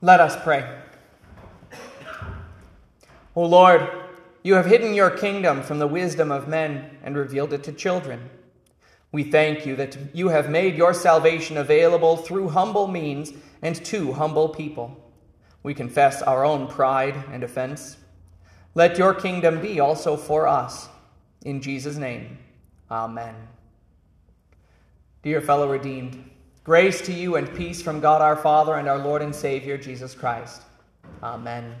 Let us pray. O Lord, you have hidden your kingdom from the wisdom of men and revealed it to children. We thank you that you have made your salvation available through humble means and to humble people. We confess our own pride and offense. Let your kingdom be also for us. In Jesus' name, amen. Dear fellow redeemed, grace to you and peace from God our Father and our Lord and Savior, Jesus Christ. Amen.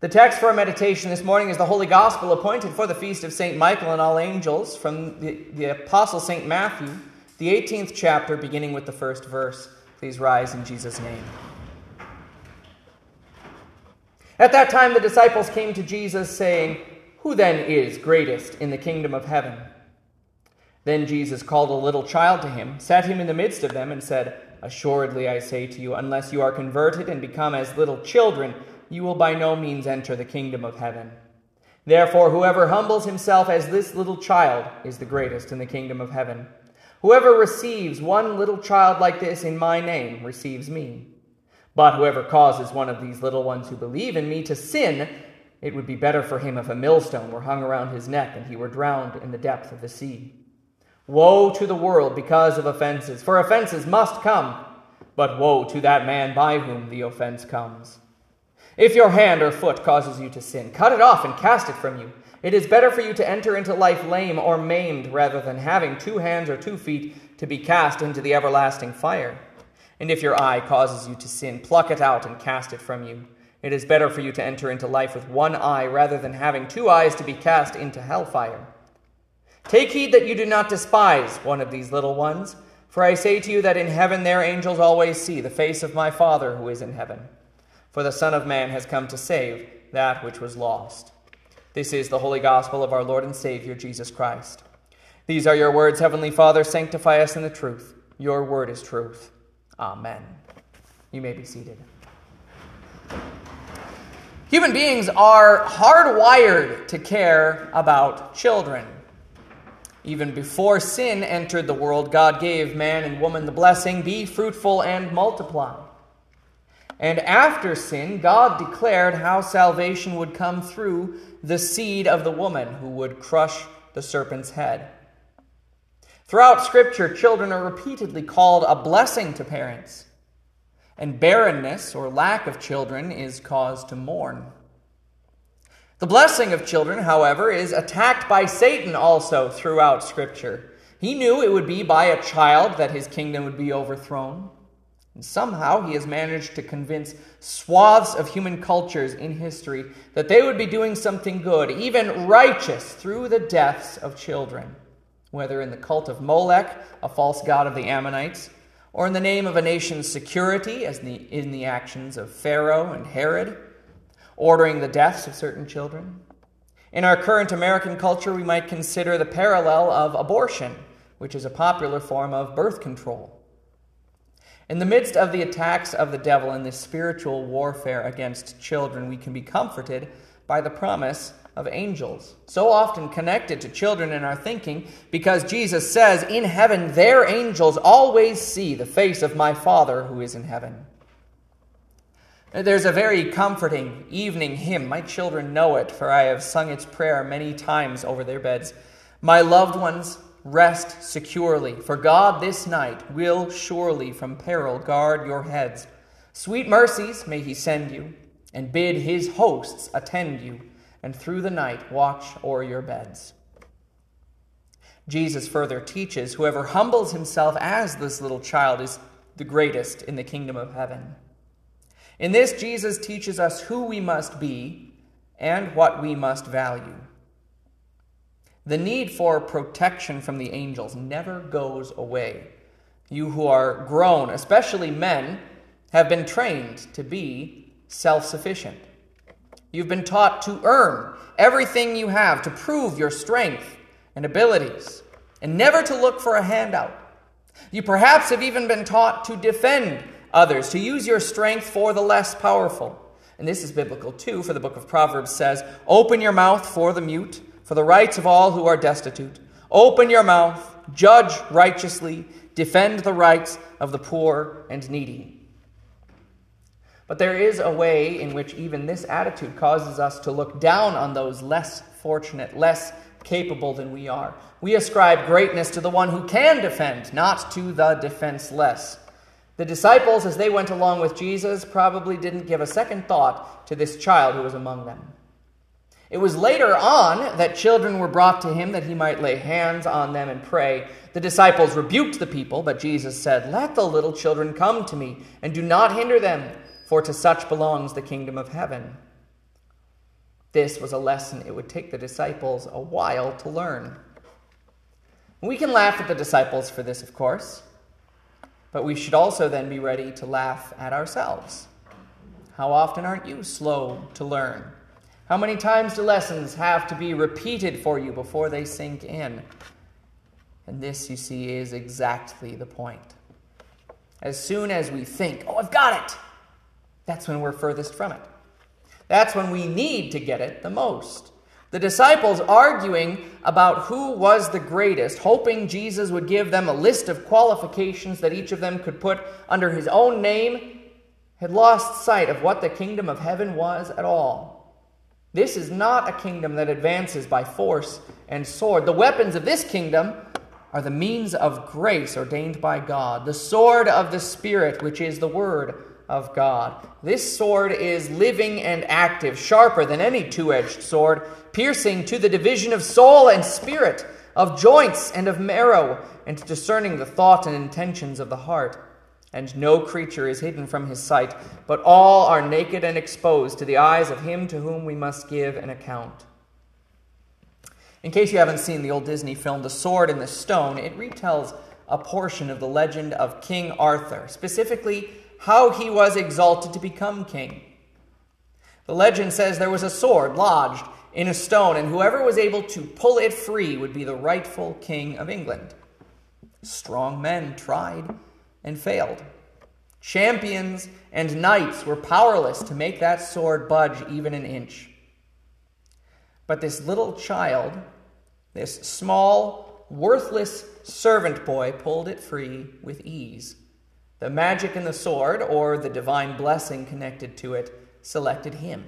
The text for our meditation this morning is the Holy Gospel appointed for the feast of St. Michael and all angels from the, the Apostle St. Matthew, the 18th chapter, beginning with the first verse. Please rise in Jesus' name. At that time, the disciples came to Jesus, saying, Who then is greatest in the kingdom of heaven? Then Jesus called a little child to him, set him in the midst of them, and said, Assuredly I say to you, unless you are converted and become as little children, you will by no means enter the kingdom of heaven. Therefore, whoever humbles himself as this little child is the greatest in the kingdom of heaven. Whoever receives one little child like this in my name receives me. But whoever causes one of these little ones who believe in me to sin, it would be better for him if a millstone were hung around his neck and he were drowned in the depth of the sea. Woe to the world because of offenses, for offenses must come, but woe to that man by whom the offense comes. If your hand or foot causes you to sin, cut it off and cast it from you. It is better for you to enter into life lame or maimed rather than having two hands or two feet to be cast into the everlasting fire. And if your eye causes you to sin, pluck it out and cast it from you. It is better for you to enter into life with one eye rather than having two eyes to be cast into hellfire. Take heed that you do not despise one of these little ones, for I say to you that in heaven their angels always see the face of my Father who is in heaven. For the Son of Man has come to save that which was lost. This is the holy gospel of our Lord and Savior, Jesus Christ. These are your words, Heavenly Father. Sanctify us in the truth. Your word is truth. Amen. You may be seated. Human beings are hardwired to care about children. Even before sin entered the world, God gave man and woman the blessing be fruitful and multiply. And after sin, God declared how salvation would come through the seed of the woman who would crush the serpent's head. Throughout Scripture, children are repeatedly called a blessing to parents, and barrenness or lack of children is cause to mourn. The blessing of children, however, is attacked by Satan also throughout Scripture. He knew it would be by a child that his kingdom would be overthrown. And somehow he has managed to convince swaths of human cultures in history that they would be doing something good, even righteous, through the deaths of children, whether in the cult of Molech, a false god of the Ammonites, or in the name of a nation's security, as in the, in the actions of Pharaoh and Herod, ordering the deaths of certain children. In our current American culture, we might consider the parallel of abortion, which is a popular form of birth control. In the midst of the attacks of the devil in this spiritual warfare against children, we can be comforted by the promise of angels, so often connected to children in our thinking, because Jesus says, In heaven, their angels always see the face of my Father who is in heaven. There's a very comforting evening hymn. My children know it, for I have sung its prayer many times over their beds. My loved ones, Rest securely, for God this night will surely from peril guard your heads. Sweet mercies may he send you, and bid his hosts attend you, and through the night watch o'er your beds. Jesus further teaches whoever humbles himself as this little child is the greatest in the kingdom of heaven. In this, Jesus teaches us who we must be and what we must value. The need for protection from the angels never goes away. You who are grown, especially men, have been trained to be self sufficient. You've been taught to earn everything you have, to prove your strength and abilities, and never to look for a handout. You perhaps have even been taught to defend others, to use your strength for the less powerful. And this is biblical too, for the book of Proverbs says, Open your mouth for the mute for the rights of all who are destitute. Open your mouth, judge righteously, defend the rights of the poor and needy. But there is a way in which even this attitude causes us to look down on those less fortunate, less capable than we are. We ascribe greatness to the one who can defend, not to the defenseless. The disciples, as they went along with Jesus, probably didn't give a second thought to this child who was among them. It was later on that children were brought to him that he might lay hands on them and pray. The disciples rebuked the people, but Jesus said, Let the little children come to me, and do not hinder them, for to such belongs the kingdom of heaven. This was a lesson it would take the disciples a while to learn. We can laugh at the disciples for this, of course, but we should also then be ready to laugh at ourselves. How often aren't you slow to learn? How many times do lessons have to be repeated for you before they sink in? And this, you see, is exactly the point. As soon as we think, oh, I've got it, that's when we're furthest from it. That's when we need to get it the most. The disciples arguing about who was the greatest, hoping Jesus would give them a list of qualifications that each of them could put under his own name, had lost sight of what the kingdom of heaven was at all. This is not a kingdom that advances by force and sword. The weapons of this kingdom are the means of grace ordained by God, the sword of the Spirit, which is the word of God. This sword is living and active, sharper than any two edged sword, piercing to the division of soul and spirit, of joints and of marrow, and discerning the thought and intentions of the heart and no creature is hidden from his sight, but all are naked and exposed to the eyes of him to whom we must give an account. In case you haven't seen the old Disney film The Sword in the Stone, it retells a portion of the legend of King Arthur, specifically how he was exalted to become king. The legend says there was a sword lodged in a stone, and whoever was able to pull it free would be the rightful king of England. Strong men tried and failed. Champions and knights were powerless to make that sword budge even an inch. But this little child, this small, worthless servant boy, pulled it free with ease. The magic in the sword, or the divine blessing connected to it, selected him.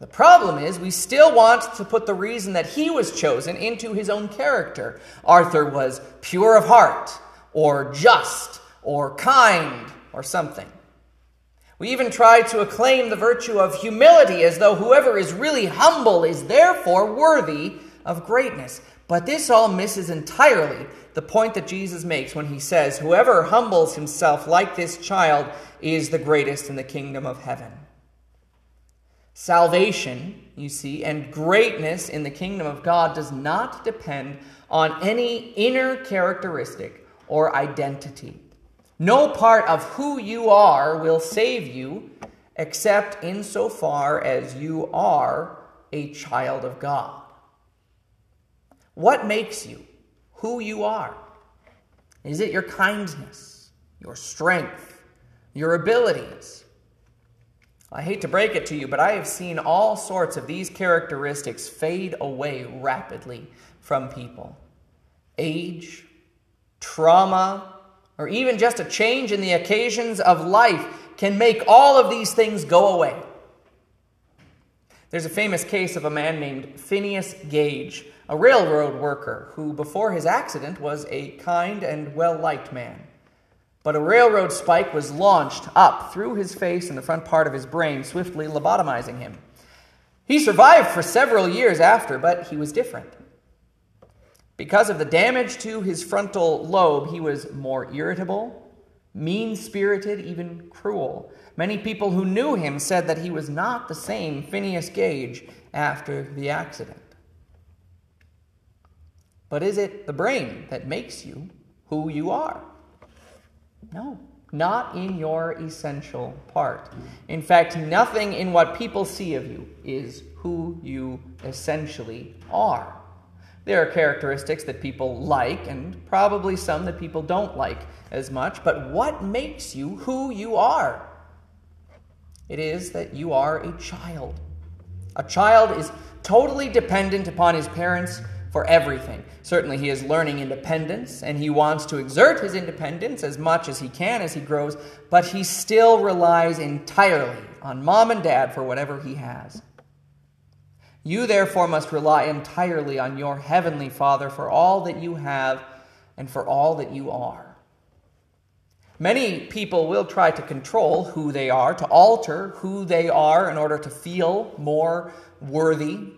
The problem is, we still want to put the reason that he was chosen into his own character. Arthur was pure of heart or just or kind or something. We even try to acclaim the virtue of humility as though whoever is really humble is therefore worthy of greatness. But this all misses entirely the point that Jesus makes when he says, Whoever humbles himself like this child is the greatest in the kingdom of heaven. Salvation, you see, and greatness in the kingdom of God does not depend on any inner characteristic or identity. No part of who you are will save you except insofar as you are a child of God. What makes you who you are? Is it your kindness, your strength, your abilities? I hate to break it to you, but I have seen all sorts of these characteristics fade away rapidly from people. Age, trauma, or even just a change in the occasions of life can make all of these things go away. There's a famous case of a man named Phineas Gage, a railroad worker who, before his accident, was a kind and well liked man. But a railroad spike was launched up through his face and the front part of his brain, swiftly lobotomizing him. He survived for several years after, but he was different. Because of the damage to his frontal lobe, he was more irritable, mean spirited, even cruel. Many people who knew him said that he was not the same Phineas Gage after the accident. But is it the brain that makes you who you are? No, not in your essential part. In fact, nothing in what people see of you is who you essentially are. There are characteristics that people like, and probably some that people don't like as much, but what makes you who you are? It is that you are a child. A child is totally dependent upon his parents for everything. Certainly, he is learning independence, and he wants to exert his independence as much as he can as he grows, but he still relies entirely on mom and dad for whatever he has. You, therefore, must rely entirely on your heavenly Father for all that you have and for all that you are. Many people will try to control who they are, to alter who they are in order to feel more worthy.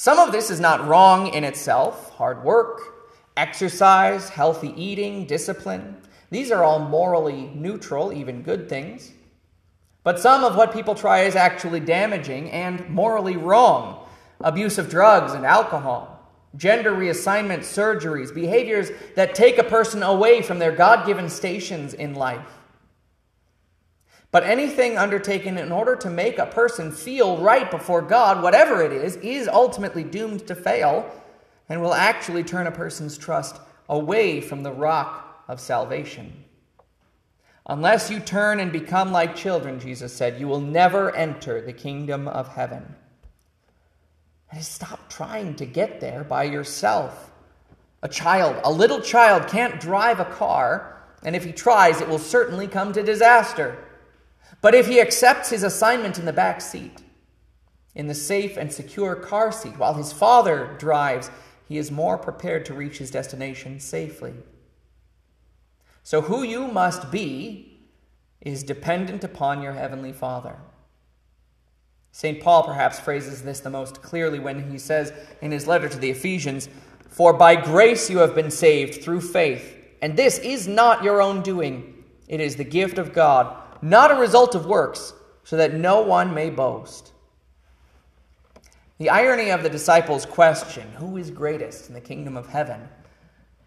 Some of this is not wrong in itself hard work, exercise, healthy eating, discipline. These are all morally neutral, even good things. But some of what people try is actually damaging and morally wrong abuse of drugs and alcohol, gender reassignment surgeries, behaviors that take a person away from their God given stations in life. But anything undertaken in order to make a person feel right before God, whatever it is, is ultimately doomed to fail and will actually turn a person's trust away from the rock of salvation. Unless you turn and become like children, Jesus said, you will never enter the kingdom of heaven. And stop trying to get there by yourself. A child, a little child, can't drive a car, and if he tries, it will certainly come to disaster. But if he accepts his assignment in the back seat, in the safe and secure car seat, while his father drives, he is more prepared to reach his destination safely. So, who you must be is dependent upon your heavenly Father. St. Paul perhaps phrases this the most clearly when he says in his letter to the Ephesians, For by grace you have been saved through faith, and this is not your own doing, it is the gift of God, not a result of works, so that no one may boast. The irony of the disciples' question, Who is greatest in the kingdom of heaven?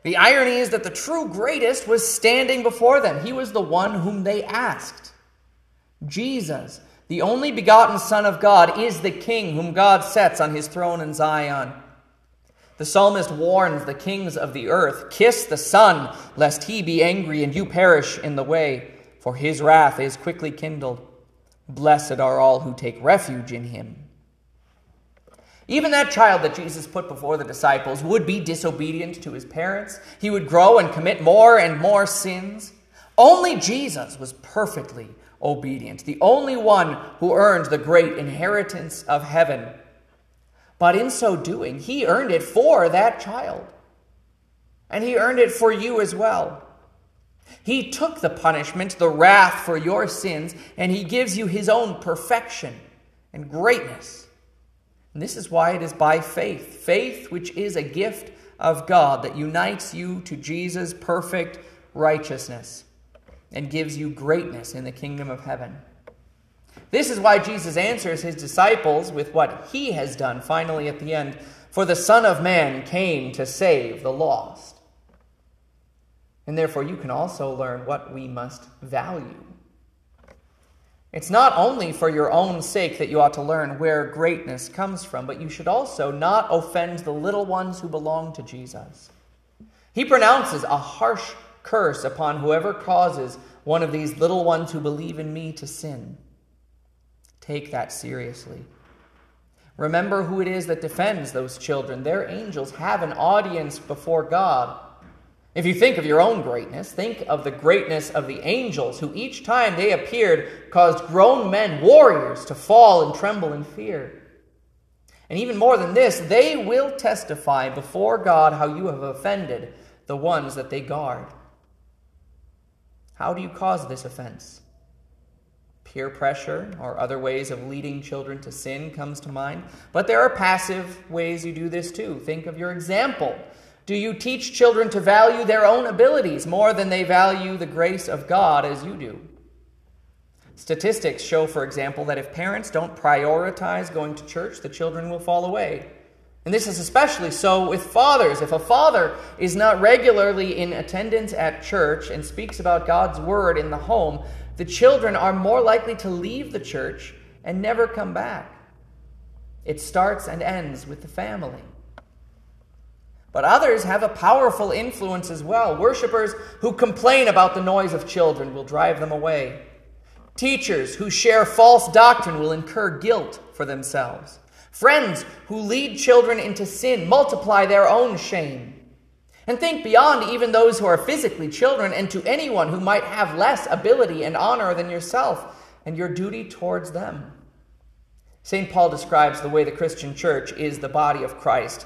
The irony is that the true greatest was standing before them. He was the one whom they asked. Jesus, the only begotten Son of God is the King whom God sets on his throne in Zion. The psalmist warns the kings of the earth Kiss the Son, lest he be angry and you perish in the way, for his wrath is quickly kindled. Blessed are all who take refuge in him. Even that child that Jesus put before the disciples would be disobedient to his parents. He would grow and commit more and more sins. Only Jesus was perfectly obedient, the only one who earned the great inheritance of heaven. But in so doing, he earned it for that child. And he earned it for you as well. He took the punishment, the wrath for your sins, and he gives you his own perfection and greatness. And this is why it is by faith, faith which is a gift of God that unites you to Jesus' perfect righteousness and gives you greatness in the kingdom of heaven. This is why Jesus answers his disciples with what he has done finally at the end. For the Son of Man came to save the lost. And therefore, you can also learn what we must value. It's not only for your own sake that you ought to learn where greatness comes from, but you should also not offend the little ones who belong to Jesus. He pronounces a harsh curse upon whoever causes one of these little ones who believe in me to sin. Take that seriously. Remember who it is that defends those children. Their angels have an audience before God. If you think of your own greatness, think of the greatness of the angels who each time they appeared caused grown men, warriors, to fall and tremble in fear. And even more than this, they will testify before God how you have offended the ones that they guard. How do you cause this offense? Peer pressure or other ways of leading children to sin comes to mind. But there are passive ways you do this too. Think of your example. Do you teach children to value their own abilities more than they value the grace of God as you do? Statistics show, for example, that if parents don't prioritize going to church, the children will fall away. And this is especially so with fathers. If a father is not regularly in attendance at church and speaks about God's word in the home, the children are more likely to leave the church and never come back. It starts and ends with the family. But others have a powerful influence as well. Worshippers who complain about the noise of children will drive them away. Teachers who share false doctrine will incur guilt for themselves. Friends who lead children into sin multiply their own shame. And think beyond even those who are physically children and to anyone who might have less ability and honor than yourself and your duty towards them. St. Paul describes the way the Christian church is the body of Christ.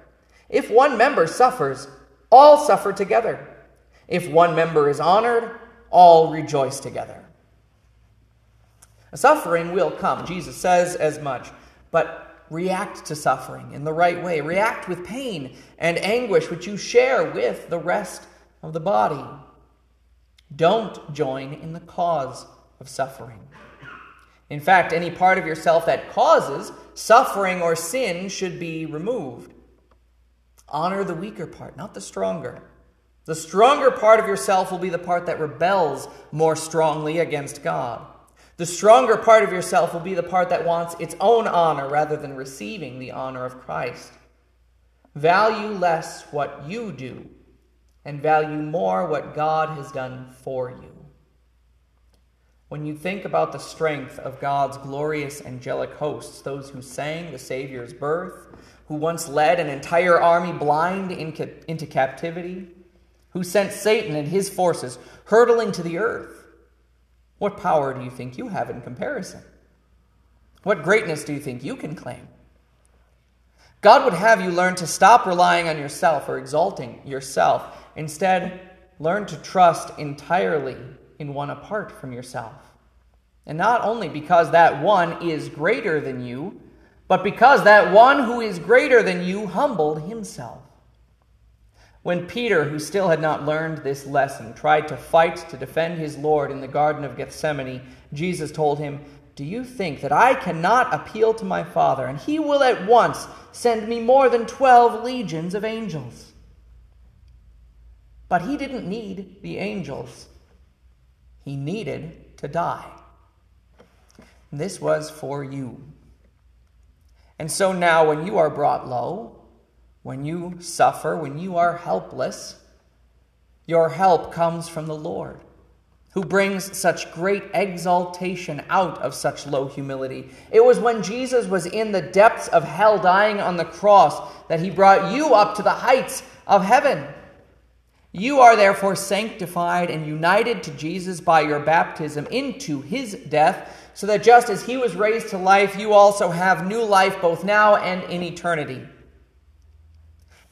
If one member suffers, all suffer together. If one member is honored, all rejoice together. Suffering will come. Jesus says as much. But react to suffering in the right way. React with pain and anguish, which you share with the rest of the body. Don't join in the cause of suffering. In fact, any part of yourself that causes suffering or sin should be removed. Honor the weaker part, not the stronger. The stronger part of yourself will be the part that rebels more strongly against God. The stronger part of yourself will be the part that wants its own honor rather than receiving the honor of Christ. Value less what you do and value more what God has done for you. When you think about the strength of God's glorious angelic hosts, those who sang the Savior's birth, who once led an entire army blind into captivity, who sent Satan and his forces hurtling to the earth. What power do you think you have in comparison? What greatness do you think you can claim? God would have you learn to stop relying on yourself or exalting yourself. Instead, learn to trust entirely in one apart from yourself. And not only because that one is greater than you, but because that one who is greater than you humbled himself. When Peter, who still had not learned this lesson, tried to fight to defend his Lord in the Garden of Gethsemane, Jesus told him, Do you think that I cannot appeal to my Father, and he will at once send me more than twelve legions of angels? But he didn't need the angels, he needed to die. This was for you. And so now, when you are brought low, when you suffer, when you are helpless, your help comes from the Lord, who brings such great exaltation out of such low humility. It was when Jesus was in the depths of hell, dying on the cross, that he brought you up to the heights of heaven. You are therefore sanctified and united to Jesus by your baptism into his death, so that just as he was raised to life, you also have new life both now and in eternity.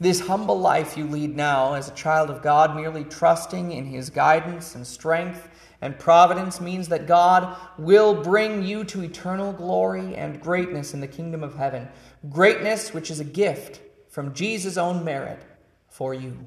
This humble life you lead now as a child of God, merely trusting in His guidance and strength and providence, means that God will bring you to eternal glory and greatness in the kingdom of heaven. Greatness which is a gift from Jesus' own merit for you.